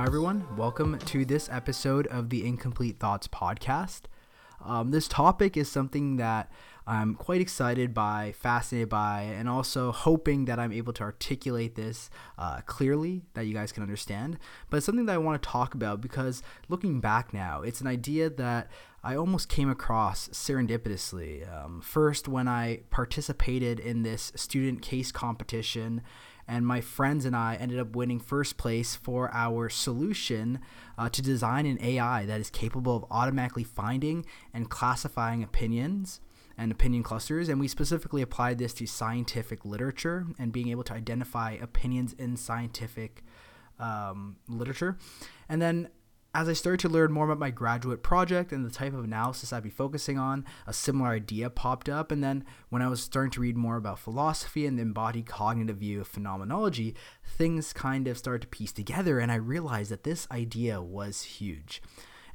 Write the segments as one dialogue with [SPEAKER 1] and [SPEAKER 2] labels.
[SPEAKER 1] Hi, everyone. Welcome to this episode of the Incomplete Thoughts podcast. Um, this topic is something that I'm quite excited by, fascinated by, and also hoping that I'm able to articulate this uh, clearly that you guys can understand. But it's something that I want to talk about because looking back now, it's an idea that I almost came across serendipitously. Um, first, when I participated in this student case competition and my friends and I ended up winning first place for our solution uh, to design an AI that is capable of automatically finding and classifying opinions and opinion clusters. And we specifically applied this to scientific literature and being able to identify opinions in scientific um, literature. And then as I started to learn more about my graduate project and the type of analysis I'd be focusing on, a similar idea popped up. And then when I was starting to read more about philosophy and the embodied cognitive view of phenomenology, things kind of started to piece together. And I realized that this idea was huge.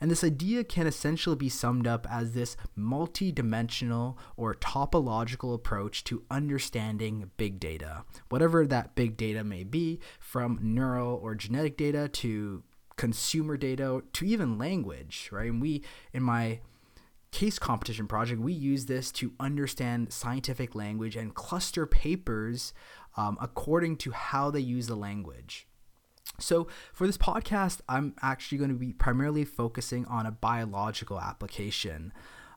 [SPEAKER 1] And this idea can essentially be summed up as this multi-dimensional or topological approach to understanding big data. Whatever that big data may be, from neural or genetic data to consumer data to even language, right? And we, in my case competition project, we use this to understand scientific language and cluster papers um, according to how they use the language. So, for this podcast, I'm actually going to be primarily focusing on a biological application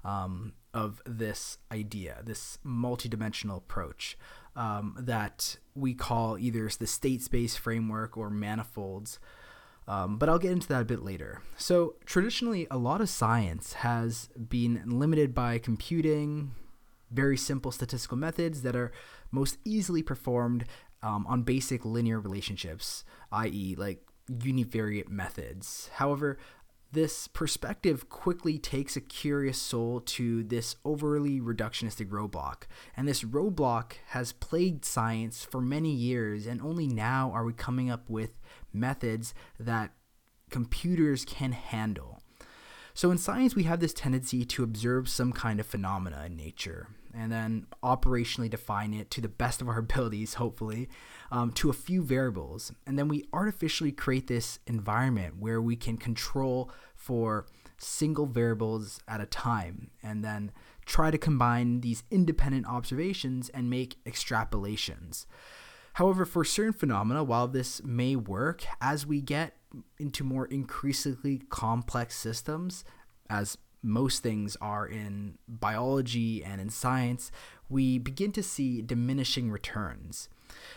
[SPEAKER 1] um, of this idea, this multidimensional approach um, that we call either the state space framework or manifolds. Um, but I'll get into that a bit later. So, traditionally, a lot of science has been limited by computing, very simple statistical methods that are most easily performed um, on basic linear relationships, i.e., like univariate methods. However, this perspective quickly takes a curious soul to this overly reductionistic roadblock. And this roadblock has plagued science for many years, and only now are we coming up with methods that computers can handle. So, in science, we have this tendency to observe some kind of phenomena in nature and then operationally define it to the best of our abilities, hopefully, um, to a few variables. And then we artificially create this environment where we can control for single variables at a time and then try to combine these independent observations and make extrapolations. However, for certain phenomena, while this may work, as we get into more increasingly complex systems, as most things are in biology and in science, we begin to see diminishing returns.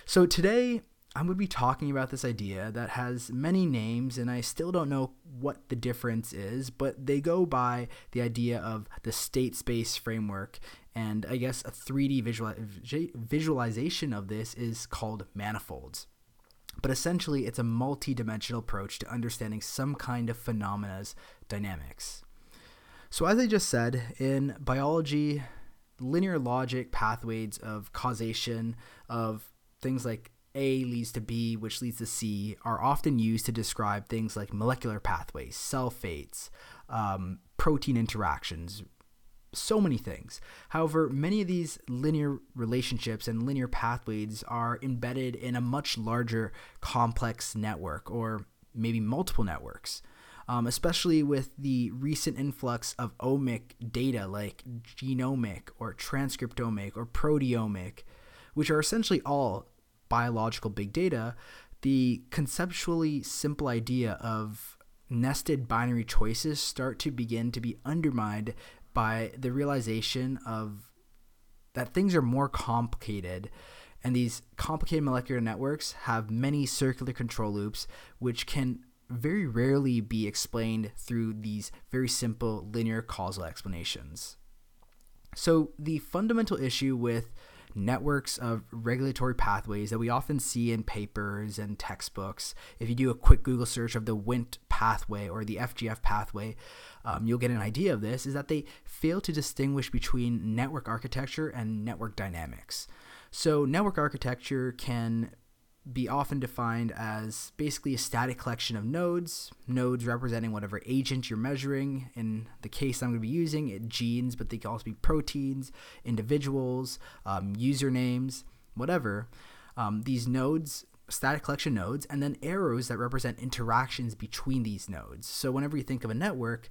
[SPEAKER 1] So today, I'm going to be talking about this idea that has many names, and I still don't know what the difference is, but they go by the idea of the state space framework and I guess a 3D visual, visualization of this is called manifolds. But essentially, it's a multi dimensional approach to understanding some kind of phenomena's dynamics. So, as I just said, in biology, linear logic pathways of causation, of things like A leads to B, which leads to C, are often used to describe things like molecular pathways, cell fates, um, protein interactions, so many things. However, many of these linear relationships and linear pathways are embedded in a much larger complex network or maybe multiple networks. Um, especially with the recent influx of omic data like genomic or transcriptomic or proteomic, which are essentially all biological big data, the conceptually simple idea of nested binary choices start to begin to be undermined by the realization of that things are more complicated and these complicated molecular networks have many circular control loops which can very rarely be explained through these very simple linear causal explanations. So, the fundamental issue with networks of regulatory pathways that we often see in papers and textbooks. If you do a quick Google search of the Wnt pathway or the FGF pathway, um, you'll get an idea of this, is that they fail to distinguish between network architecture and network dynamics. So, network architecture can be often defined as basically a static collection of nodes, nodes representing whatever agent you're measuring. In the case I'm going to be using, it genes, but they can also be proteins, individuals, um, usernames, whatever. Um, these nodes static collection nodes and then arrows that represent interactions between these nodes. So whenever you think of a network,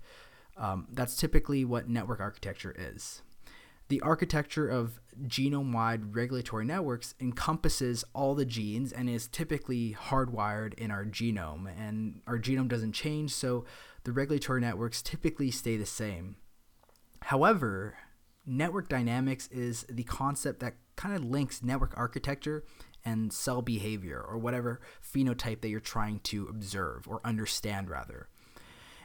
[SPEAKER 1] um, that's typically what network architecture is. The architecture of genome wide regulatory networks encompasses all the genes and is typically hardwired in our genome. And our genome doesn't change, so the regulatory networks typically stay the same. However, network dynamics is the concept that kind of links network architecture and cell behavior or whatever phenotype that you're trying to observe or understand, rather.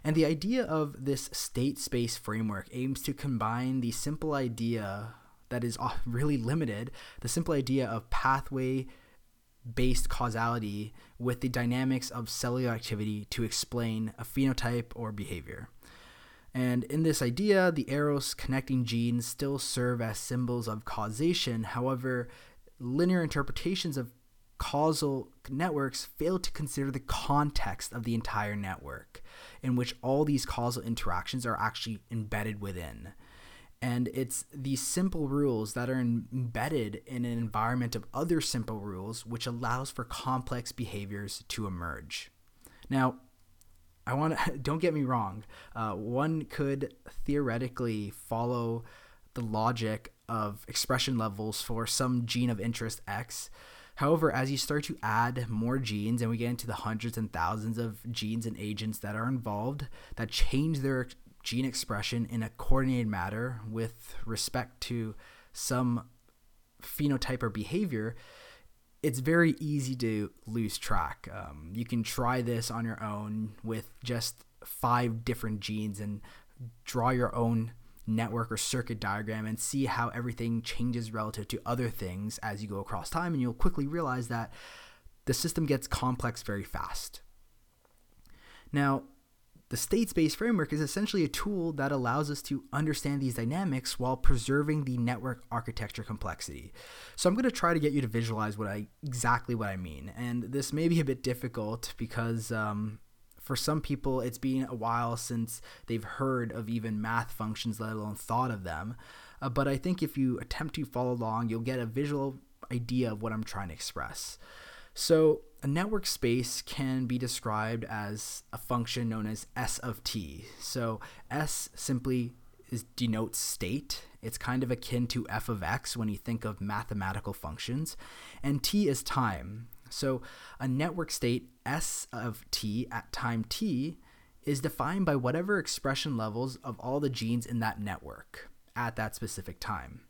[SPEAKER 1] And the idea of this state space framework aims to combine the simple idea that is really limited, the simple idea of pathway based causality with the dynamics of cellular activity to explain a phenotype or behavior. And in this idea, the arrows connecting genes still serve as symbols of causation. However, linear interpretations of causal networks fail to consider the context of the entire network in which all these causal interactions are actually embedded within. And it's these simple rules that are embedded in an environment of other simple rules, which allows for complex behaviors to emerge. Now, I want to, don't get me wrong, uh, one could theoretically follow the logic of expression levels for some gene of interest X However, as you start to add more genes and we get into the hundreds and thousands of genes and agents that are involved that change their gene expression in a coordinated manner with respect to some phenotype or behavior, it's very easy to lose track. Um, you can try this on your own with just five different genes and draw your own network or circuit diagram and see how everything changes relative to other things as you go across time. And you'll quickly realize that the system gets complex very fast. Now, the state space framework is essentially a tool that allows us to understand these dynamics while preserving the network architecture complexity. So I'm going to try to get you to visualize what I exactly what I mean, and this may be a bit difficult because um, for some people, it's been a while since they've heard of even math functions, let alone thought of them. Uh, but I think if you attempt to follow along, you'll get a visual idea of what I'm trying to express. So, a network space can be described as a function known as S of t. So, S simply is denotes state. It's kind of akin to f of x when you think of mathematical functions, and t is time. So a network state S of t at time t is defined by whatever expression levels of all the genes in that network at that specific time.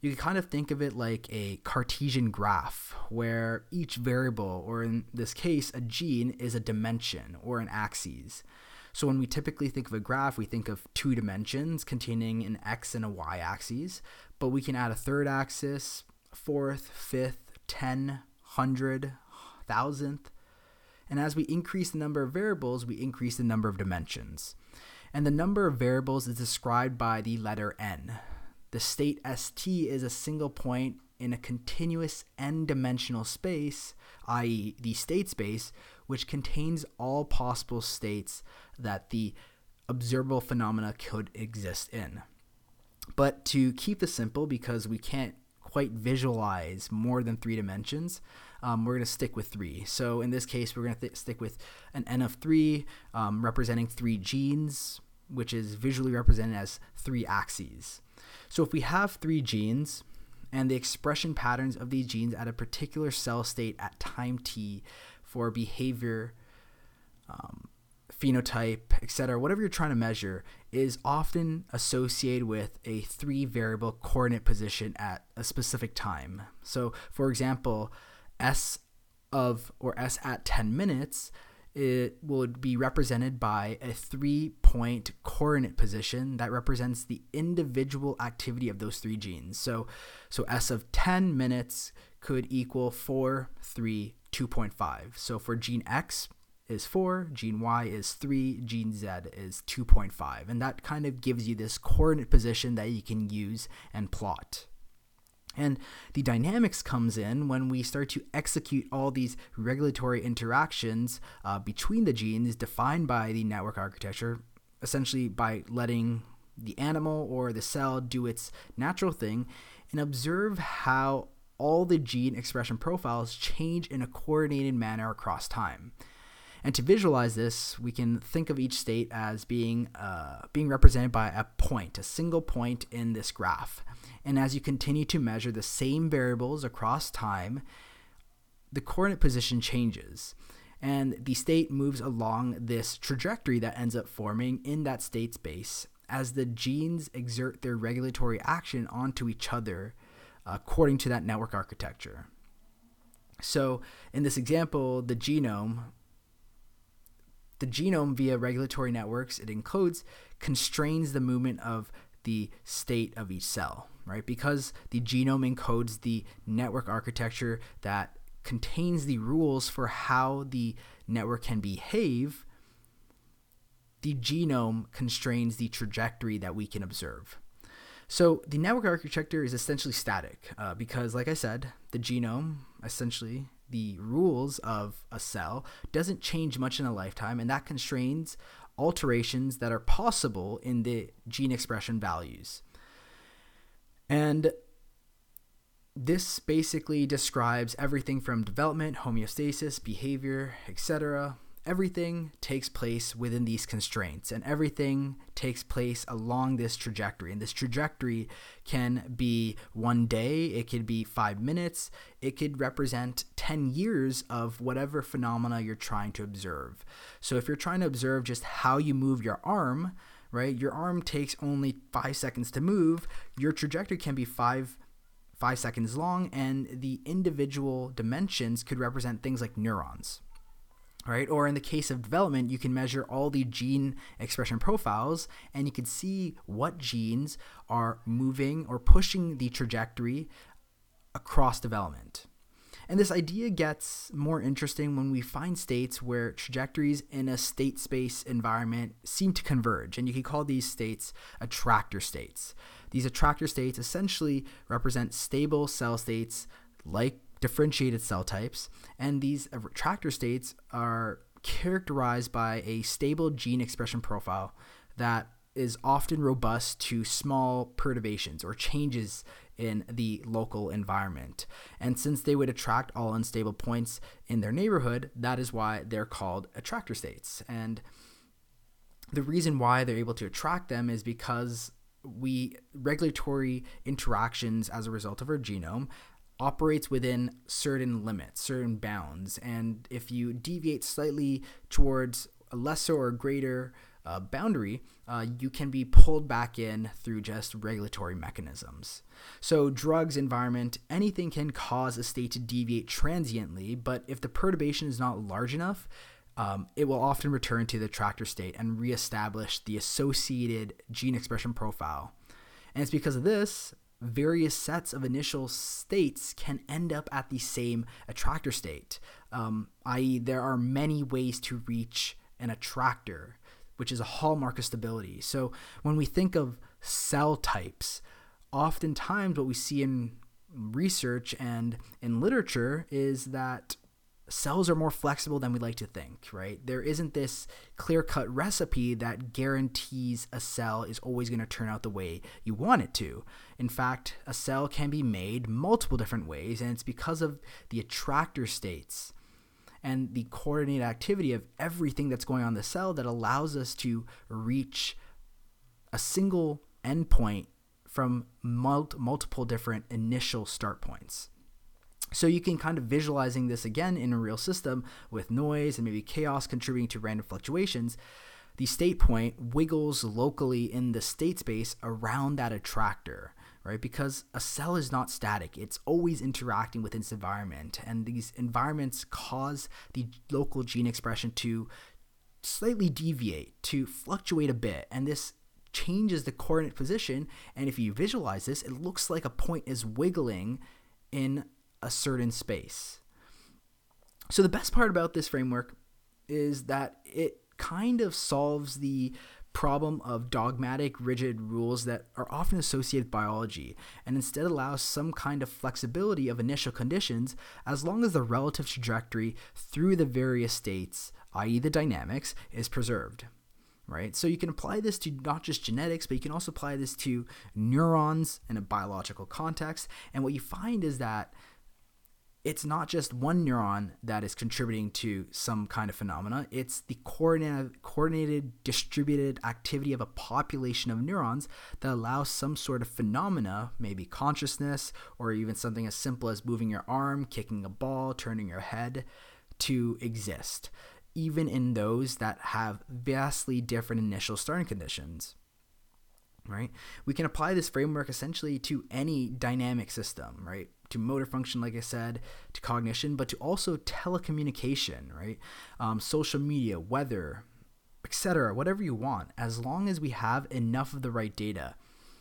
[SPEAKER 1] You can kind of think of it like a Cartesian graph, where each variable, or in this case, a gene, is a dimension or an axis. So when we typically think of a graph, we think of two dimensions containing an x and a y axis, but we can add a third axis, fourth, fifth, ten, hundred, thousandth. And as we increase the number of variables, we increase the number of dimensions. And the number of variables is described by the letter n. The state st is a single point in a continuous n dimensional space, i.e., the state space, which contains all possible states that the observable phenomena could exist in. But to keep this simple, because we can't quite visualize more than three dimensions, um, we're going to stick with three. So in this case, we're going to th- stick with an N of three um, representing three genes, which is visually represented as three axes. So if we have three genes and the expression patterns of these genes at a particular cell state at time t for behavior, um, phenotype, etc., whatever you're trying to measure, is often associated with a three variable coordinate position at a specific time. So, for example, S of or S at 10 minutes, it would be represented by a three point coordinate position that represents the individual activity of those three genes. So, so S of 10 minutes could equal 4, 3, 2.5. So for gene X is 4, gene Y is 3, gene Z is 2.5. And that kind of gives you this coordinate position that you can use and plot. And the dynamics comes in when we start to execute all these regulatory interactions uh, between the genes defined by the network architecture, essentially by letting the animal or the cell do its natural thing and observe how all the gene expression profiles change in a coordinated manner across time. And to visualize this, we can think of each state as being uh, being represented by a point, a single point in this graph. And as you continue to measure the same variables across time, the coordinate position changes. And the state moves along this trajectory that ends up forming in that state space as the genes exert their regulatory action onto each other according to that network architecture. So, in this example, the genome, the genome via regulatory networks it encodes constrains the movement of the state of each cell, right? Because the genome encodes the network architecture that contains the rules for how the network can behave, the genome constrains the trajectory that we can observe. So the network architecture is essentially static uh, because, like I said, the genome, essentially the rules of a cell, doesn't change much in a lifetime, and that constrains alterations that are possible in the gene expression values. And this basically describes everything from development, homeostasis, behavior, etc. Everything takes place within these constraints, and everything takes place along this trajectory. And this trajectory can be one day, it could be five minutes, it could represent 10 years of whatever phenomena you're trying to observe. So, if you're trying to observe just how you move your arm, right, your arm takes only five seconds to move, your trajectory can be five five seconds long, and the individual dimensions could represent things like neurons. Right? Or in the case of development, you can measure all the gene expression profiles and you can see what genes are moving or pushing the trajectory across development. And this idea gets more interesting when we find states where trajectories in a state space environment seem to converge. And you can call these states attractor states. These attractor states essentially represent stable cell states like differentiated cell types. And these attractor states are characterized by a stable gene expression profile that is often robust to small perturbations or changes in the local environment. And since they would attract all unstable points in their neighborhood, that is why they're called attractor states. And the reason why they're able to attract them is because we regulatory interactions as a result of our genome operates within certain limits, certain bounds. And if you deviate slightly towards a lesser or greater uh, boundary, uh, you can be pulled back in through just regulatory mechanisms. So, drugs, environment, anything can cause a state to deviate transiently, but if the perturbation is not large enough, um, it will often return to the attractor state and reestablish the associated gene expression profile. And it's because of this, various sets of initial states can end up at the same attractor state, um, i.e., there are many ways to reach an attractor which is a hallmark of stability. So when we think of cell types, oftentimes what we see in research and in literature is that cells are more flexible than we like to think, right? There isn't this clear cut recipe that guarantees a cell is always going to turn out the way you want it to. In fact, a cell can be made multiple different ways, and it's because of the attractor states and the coordinated activity of everything that's going on in the cell that allows us to reach a single endpoint from mul- multiple different initial start points. So you can kind of visualizing this again in a real system with noise and maybe chaos contributing to random fluctuations. The state point wiggles locally in the state space around that attractor right? Because a cell is not static, it's always interacting with its environment. And these environments cause the local gene expression to slightly deviate, to fluctuate a bit. And this changes the coordinate position. And if you visualize this, it looks like a point is wiggling in a certain space. So, the best part about this framework is that it kind of solves the problem of dogmatic, rigid rules that are often associated with biology, and instead allows some kind of flexibility of initial conditions as long as the relative trajectory through the various states, i.e., the dynamics, is preserved. right? So you can apply this to not just genetics, but you can also apply this to neurons in a biological context. And what you find is that it's not just one neuron that is contributing to some kind of phenomena. It's the coordinated, coordinated, distributed activity of a population of neurons that allows some sort of phenomena, maybe consciousness, or even something as simple as moving your arm, kicking a ball, turning your head, to exist even in those that have vastly different initial starting conditions. Right? We can apply this framework essentially to any dynamic system, right? To motor function, like I said, to cognition, but to also telecommunication, right? Um, social media, weather, etc., whatever you want, as long as we have enough of the right data.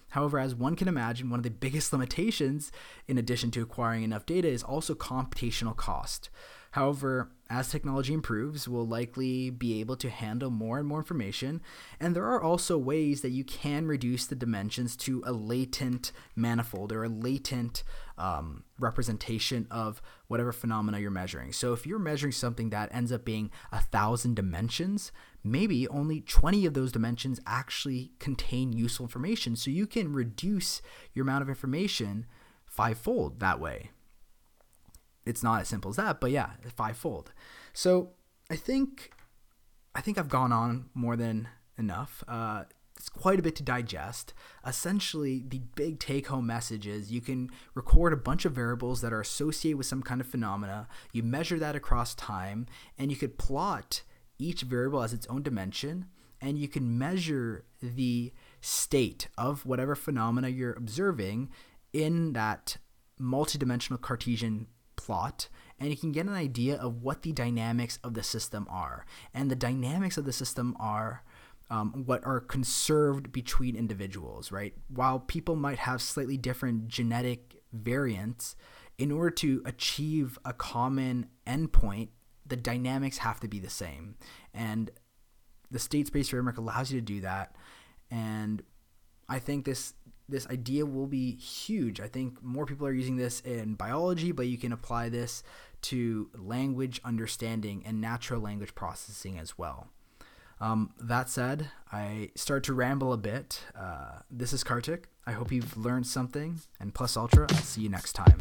[SPEAKER 1] However, as one can imagine, one of the biggest limitations, in addition to acquiring enough data, is also computational cost. However, as technology improves, we'll likely be able to handle more and more information. And there are also ways that you can reduce the dimensions to a latent manifold or a latent um, representation of whatever phenomena you're measuring. So if you're measuring something that ends up being a thousand dimensions, maybe only 20 of those dimensions actually contain useful information. So you can reduce your amount of information fivefold that way it's not as simple as that, but yeah, fivefold. So I think I think I've gone on more than enough. Uh, it's quite a bit to digest. Essentially, the big take home message is you can record a bunch of variables that are associated with some kind of phenomena. You measure that across time, and you could plot each variable as its own dimension, and you can measure the state of whatever phenomena you're observing in that multidimensional Cartesian plot and you can get an idea of what the dynamics of the system are. And the dynamics of the system are um, what are conserved between individuals, right? While people might have slightly different genetic variants, in order to achieve a common endpoint, the dynamics have to be the same. And the state space framework allows you to do that. And I think this this idea will be huge. I think more people are using this in biology, but you can apply this to language understanding and natural language processing as well. Um, that said, I start to ramble a bit. Uh, this is Kartik. I hope you've learned something. And plus ultra, I'll see you next time.